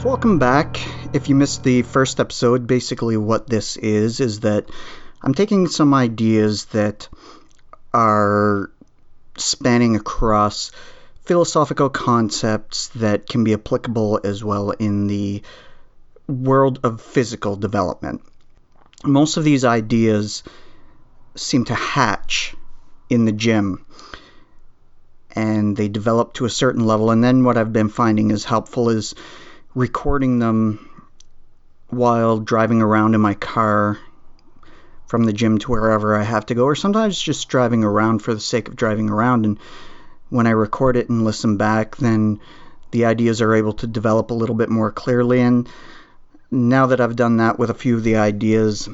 So, welcome back. If you missed the first episode, basically what this is is that I'm taking some ideas that are spanning across philosophical concepts that can be applicable as well in the world of physical development. Most of these ideas seem to hatch in the gym and they develop to a certain level. And then what I've been finding is helpful is recording them while driving around in my car from the gym to wherever I have to go, or sometimes just driving around for the sake of driving around. And when I record it and listen back, then the ideas are able to develop a little bit more clearly. And now that I've done that with a few of the ideas,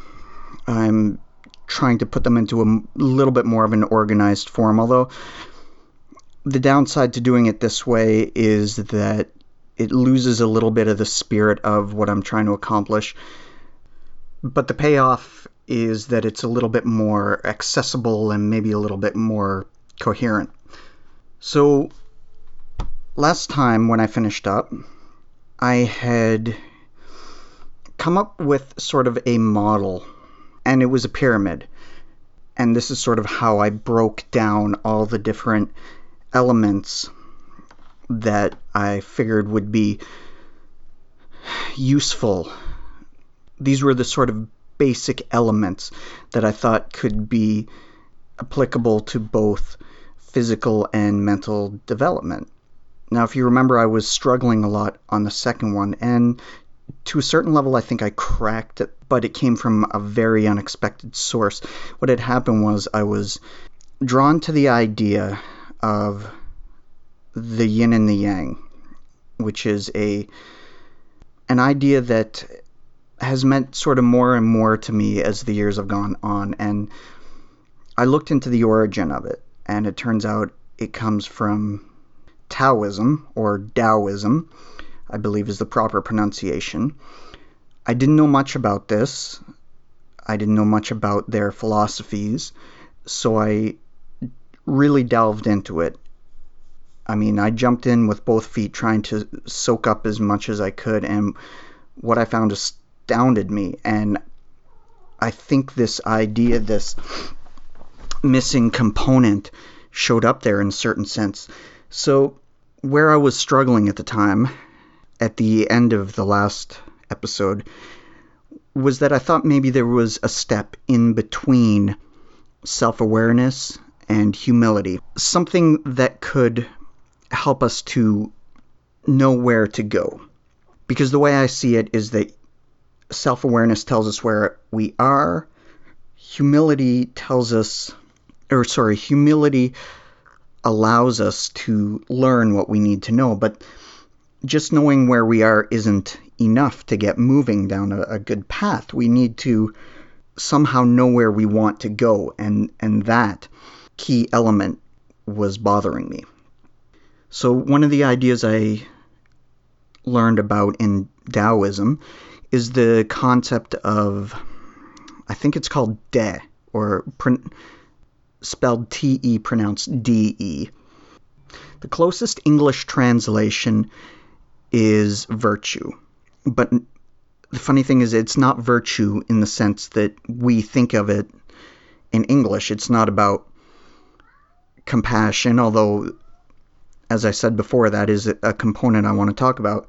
I'm trying to put them into a little bit more of an organized form. Although the downside to doing it this way is that it loses a little bit of the spirit of what I'm trying to accomplish. But the payoff is that it's a little bit more accessible and maybe a little bit more coherent. So, last time when I finished up, I had come up with sort of a model, and it was a pyramid. And this is sort of how I broke down all the different elements that I figured would be useful. These were the sort of basic elements that I thought could be applicable to both physical and mental development. Now, if you remember, I was struggling a lot on the second one, and to a certain level, I think I cracked it, but it came from a very unexpected source. What had happened was I was drawn to the idea of the yin and the yang, which is a an idea that has meant sort of more and more to me as the years have gone on and I looked into the origin of it and it turns out it comes from Taoism or Daoism, I believe is the proper pronunciation. I didn't know much about this. I didn't know much about their philosophies, so I really delved into it I mean, I jumped in with both feet trying to soak up as much as I could, and what I found astounded me. And I think this idea, this missing component, showed up there in a certain sense. So, where I was struggling at the time, at the end of the last episode, was that I thought maybe there was a step in between self awareness and humility. Something that could help us to know where to go. Because the way I see it is that self awareness tells us where we are, humility tells us, or sorry, humility allows us to learn what we need to know. But just knowing where we are isn't enough to get moving down a, a good path. We need to somehow know where we want to go, and, and that key element was bothering me. So, one of the ideas I learned about in Taoism is the concept of, I think it's called De, or spelled T E, pronounced D E. The closest English translation is virtue. But the funny thing is, it's not virtue in the sense that we think of it in English. It's not about compassion, although as I said before, that is a component I want to talk about.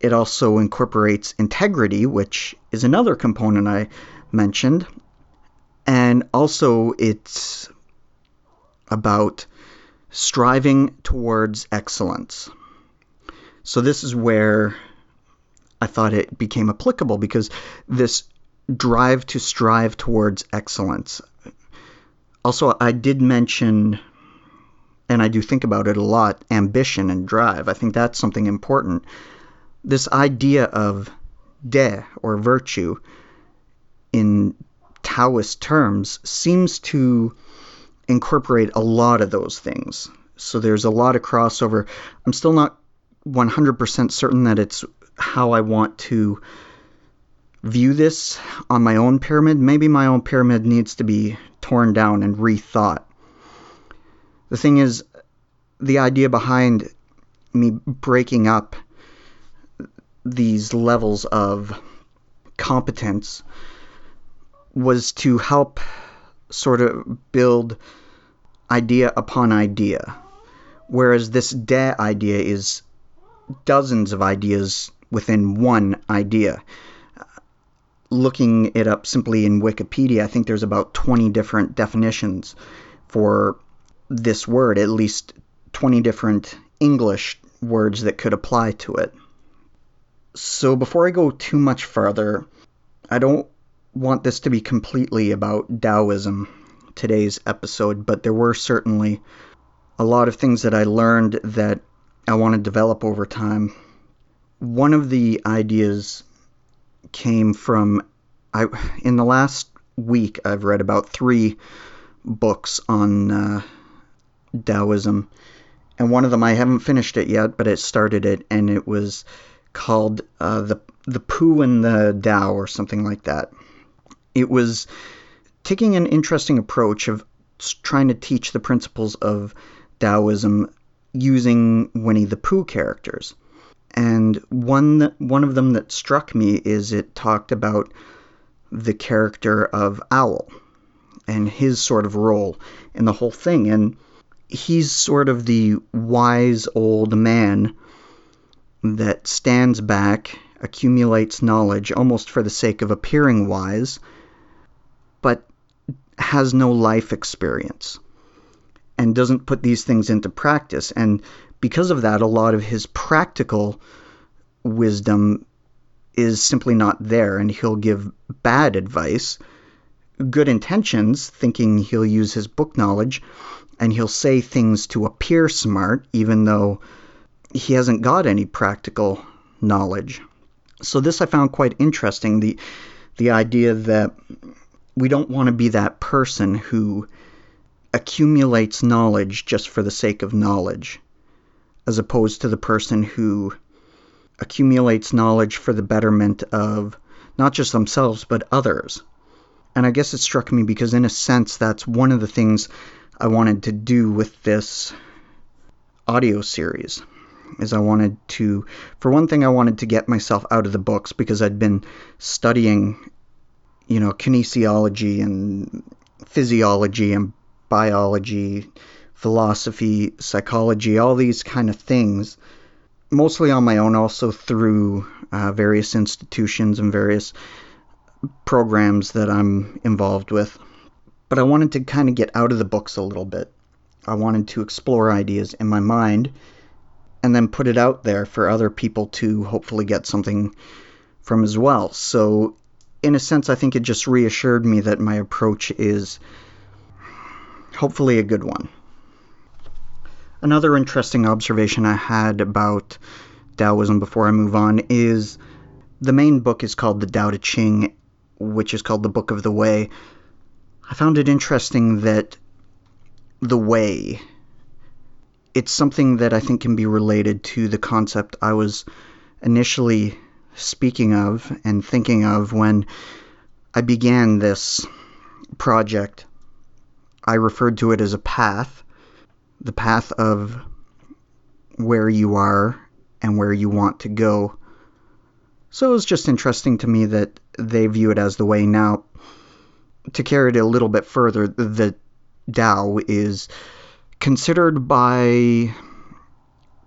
It also incorporates integrity, which is another component I mentioned. And also, it's about striving towards excellence. So, this is where I thought it became applicable because this drive to strive towards excellence. Also, I did mention and I do think about it a lot, ambition and drive. I think that's something important. This idea of de or virtue in Taoist terms seems to incorporate a lot of those things. So there's a lot of crossover. I'm still not 100% certain that it's how I want to view this on my own pyramid. Maybe my own pyramid needs to be torn down and rethought. The thing is, the idea behind me breaking up these levels of competence was to help sort of build idea upon idea. Whereas this da idea is dozens of ideas within one idea. Looking it up simply in Wikipedia, I think there's about 20 different definitions for this word, at least 20 different English words that could apply to it. So before I go too much further, I don't want this to be completely about Taoism, today's episode, but there were certainly a lot of things that I learned that I want to develop over time. One of the ideas came from I in the last week I've read about 3 books on uh, Taoism and one of them I haven't finished it yet, but it started it and it was called uh, the the Pooh and the Tao or something like that. It was taking an interesting approach of trying to teach the principles of Taoism using Winnie the Pooh characters. And one one of them that struck me is it talked about the character of Owl and his sort of role in the whole thing. And he's sort of the wise old man that stands back, accumulates knowledge almost for the sake of appearing wise, but has no life experience and doesn't put these things into practice. And because of that, a lot of his practical wisdom is simply not there, and he'll give bad advice, good intentions, thinking he'll use his book knowledge, and he'll say things to appear smart, even though he hasn't got any practical knowledge. So this I found quite interesting the the idea that we don't want to be that person who accumulates knowledge just for the sake of knowledge, as opposed to the person who accumulates knowledge for the betterment of not just themselves but others. And I guess it struck me because, in a sense, that's one of the things I wanted to do with this audio series. Is I wanted to, for one thing, I wanted to get myself out of the books because I'd been studying, you know, kinesiology and physiology and biology, philosophy, psychology, all these kind of things, mostly on my own, also through uh, various institutions and various programs that I'm involved with. But I wanted to kind of get out of the books a little bit. I wanted to explore ideas in my mind and then put it out there for other people to hopefully get something from as well. So, in a sense, I think it just reassured me that my approach is hopefully a good one. Another interesting observation I had about Taoism before I move on is the main book is called the Tao Te Ching, which is called the Book of the Way. I found it interesting that the way it's something that I think can be related to the concept I was initially speaking of and thinking of when I began this project I referred to it as a path, the path of where you are and where you want to go. So it was just interesting to me that they view it as the way. Now, to carry it a little bit further, the Tao is considered by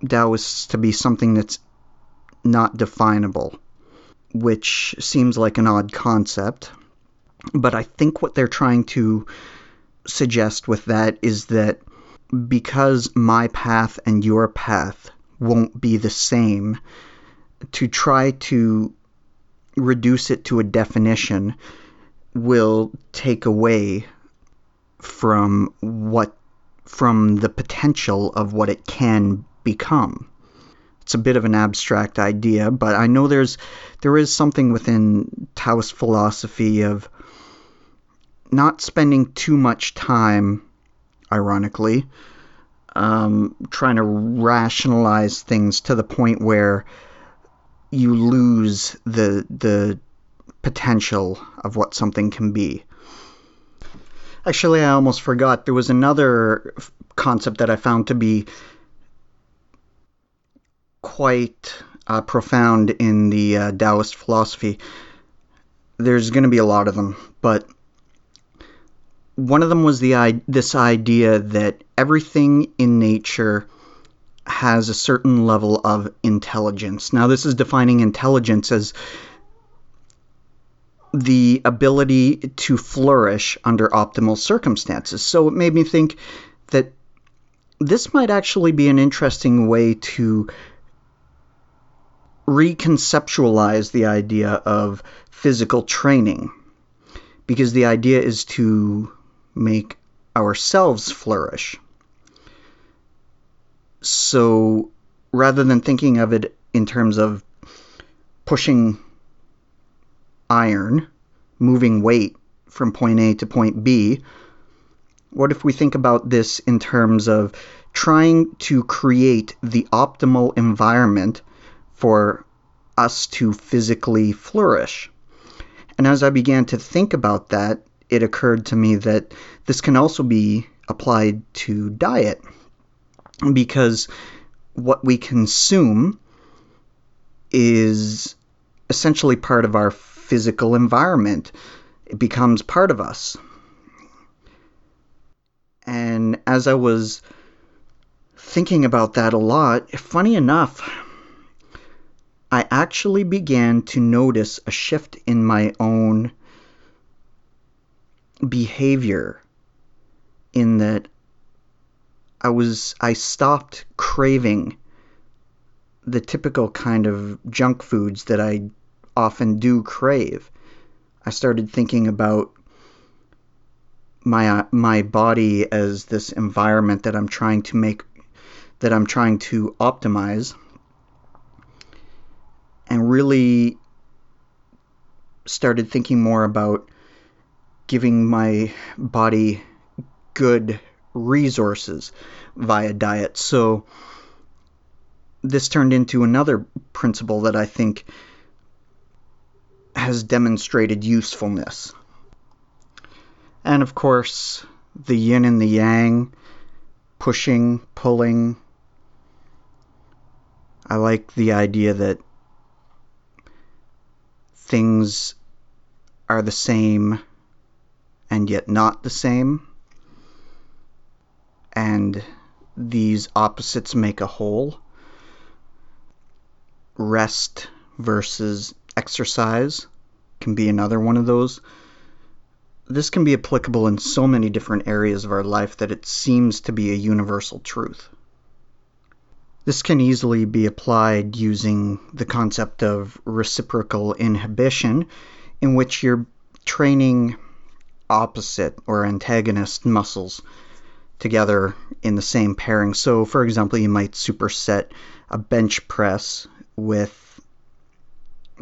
Taoists to be something that's not definable, which seems like an odd concept. But I think what they're trying to suggest with that is that because my path and your path won't be the same, to try to reduce it to a definition will take away from what from the potential of what it can become. It's a bit of an abstract idea, but I know there's there is something within Taoist philosophy of not spending too much time, ironically, um, trying to rationalize things to the point where you lose the the potential of what something can be. Actually, I almost forgot. There was another concept that I found to be quite uh, profound in the uh, Taoist philosophy. There's going to be a lot of them, but one of them was the this idea that everything in nature has a certain level of intelligence. Now, this is defining intelligence as the ability to flourish under optimal circumstances. So it made me think that this might actually be an interesting way to reconceptualize the idea of physical training because the idea is to make ourselves flourish. So rather than thinking of it in terms of pushing iron, moving weight from point A to point B, what if we think about this in terms of trying to create the optimal environment for us to physically flourish? And as I began to think about that, it occurred to me that this can also be applied to diet because what we consume is essentially part of our physical environment. It becomes part of us. And as I was thinking about that a lot, funny enough, I actually began to notice a shift in my own behavior in that I was I stopped craving the typical kind of junk foods that I often do crave. I started thinking about my uh, my body as this environment that I'm trying to make that I'm trying to optimize and really started thinking more about giving my body good resources via diet. So this turned into another principle that I think has demonstrated usefulness. And of course, the yin and the yang, pushing, pulling. I like the idea that things are the same and yet not the same. And these opposites make a whole. Rest versus exercise can be another one of those. This can be applicable in so many different areas of our life that it seems to be a universal truth. This can easily be applied using the concept of reciprocal inhibition, in which you're training opposite or antagonist muscles together in the same pairing. So, for example, you might superset a bench press with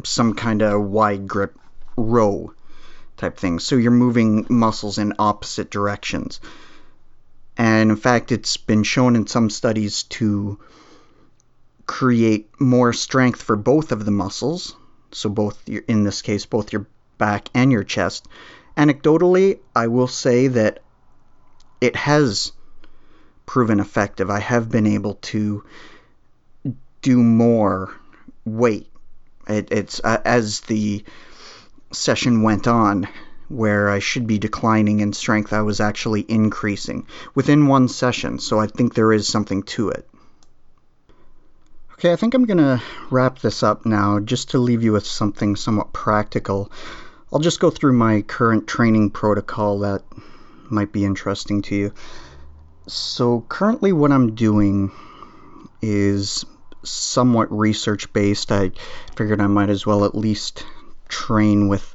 some kind of wide grip row type thing. So you're moving muscles in opposite directions. And in fact, it's been shown in some studies to create more strength for both of the muscles. So both your, in this case, both your back and your chest. Anecdotally, I will say that it has proven effective. I have been able to do more weight. It, it's uh, as the session went on, where I should be declining in strength, I was actually increasing within one session. So I think there is something to it. Okay, I think I'm going to wrap this up now just to leave you with something somewhat practical. I'll just go through my current training protocol that might be interesting to you. So, currently, what I'm doing is somewhat research based. I figured I might as well at least train with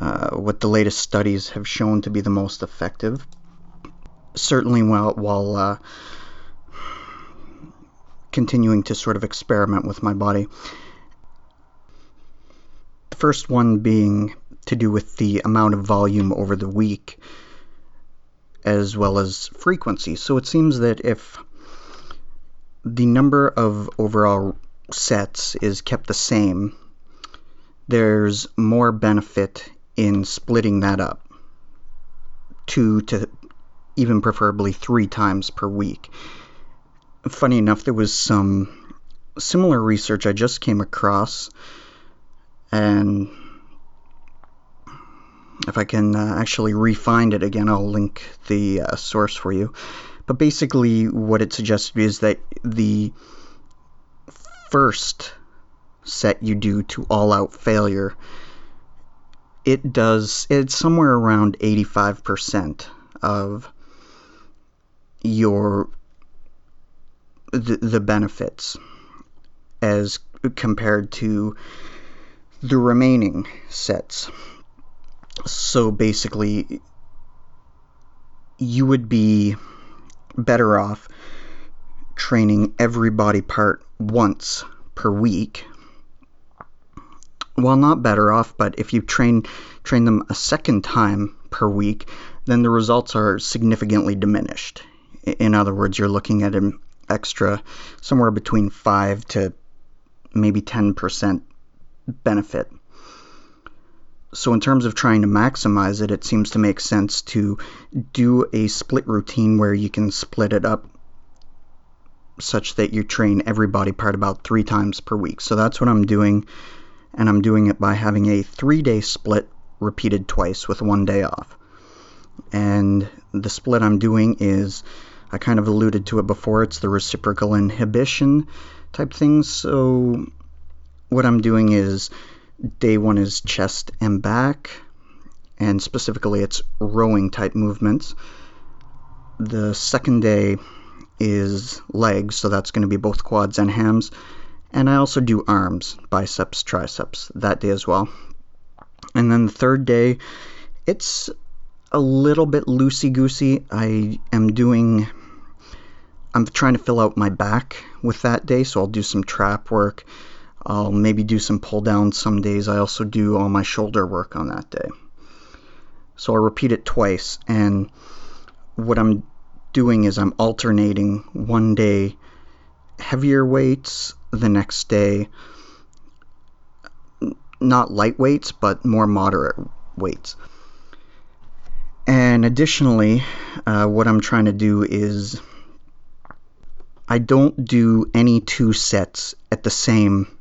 uh, what the latest studies have shown to be the most effective. Certainly, while, while uh, continuing to sort of experiment with my body. The first one being to do with the amount of volume over the week as well as frequency. So it seems that if the number of overall sets is kept the same, there's more benefit in splitting that up two to even preferably three times per week. Funny enough, there was some similar research I just came across, and if I can uh, actually re-find it again, I'll link the uh, source for you. But basically, what it suggests is that the first set you do to all-out failure, it does it's somewhere around 85% of your the, the benefits as compared to the remaining sets. So basically, you would be better off training every body part once per week. Well, not better off, but if you train train them a second time per week, then the results are significantly diminished. In other words, you're looking at an extra somewhere between 5 to maybe 10% benefit. So, in terms of trying to maximize it, it seems to make sense to do a split routine where you can split it up such that you train every body part about three times per week. So, that's what I'm doing, and I'm doing it by having a three day split repeated twice with one day off. And the split I'm doing is, I kind of alluded to it before, it's the reciprocal inhibition type thing. So, what I'm doing is day one is chest and back, and specifically it's rowing type movements. The second day is legs, so that's going to be both quads and hams. And I also do arms, biceps, triceps that day as well. And then the third day, it's a little bit loosey goosey. I am doing, I'm trying to fill out my back with that day, so I'll do some trap work I'll maybe do some pull downs some days. I also do all my shoulder work on that day. So I repeat it twice. And what I'm doing is I'm alternating one day heavier weights, the next day not light weights, but more moderate weights. And additionally, uh, what I'm trying to do is I don't do any two sets at the same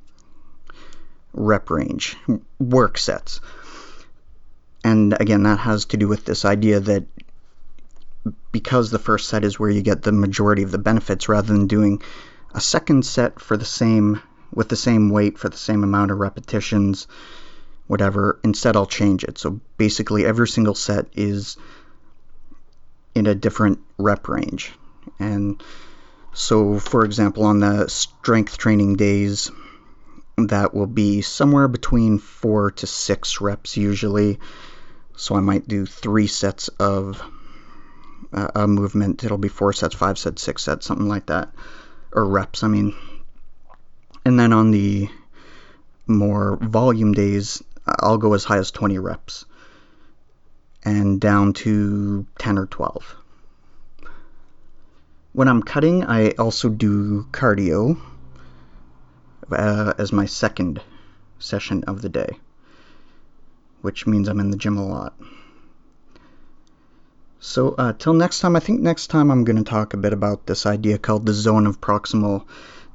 rep range, work sets. And again, that has to do with this idea that because the first set is where you get the majority of the benefits, rather than doing a second set for the same with the same weight for the same amount of repetitions, whatever, instead I'll change it. So basically, every single set is in a different rep range. And so, for example, on the strength training days, that will be somewhere between four to six reps usually. So I might do three sets of uh, a movement. It'll be four sets, five sets, six sets, something like that, or reps. I mean, and then on the more volume days, I'll go as high as 20 reps and down to 10 or 12. When I'm cutting, I also do cardio uh, as my second session of the day, which means I'm in the gym a lot. So, uh, till next time, I think next time I'm going to talk a bit about this idea called the zone of proximal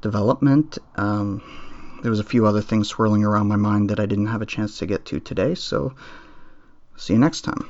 development. Um, there was a few other things swirling around my mind that I didn't have a chance to get to today, so see you next time.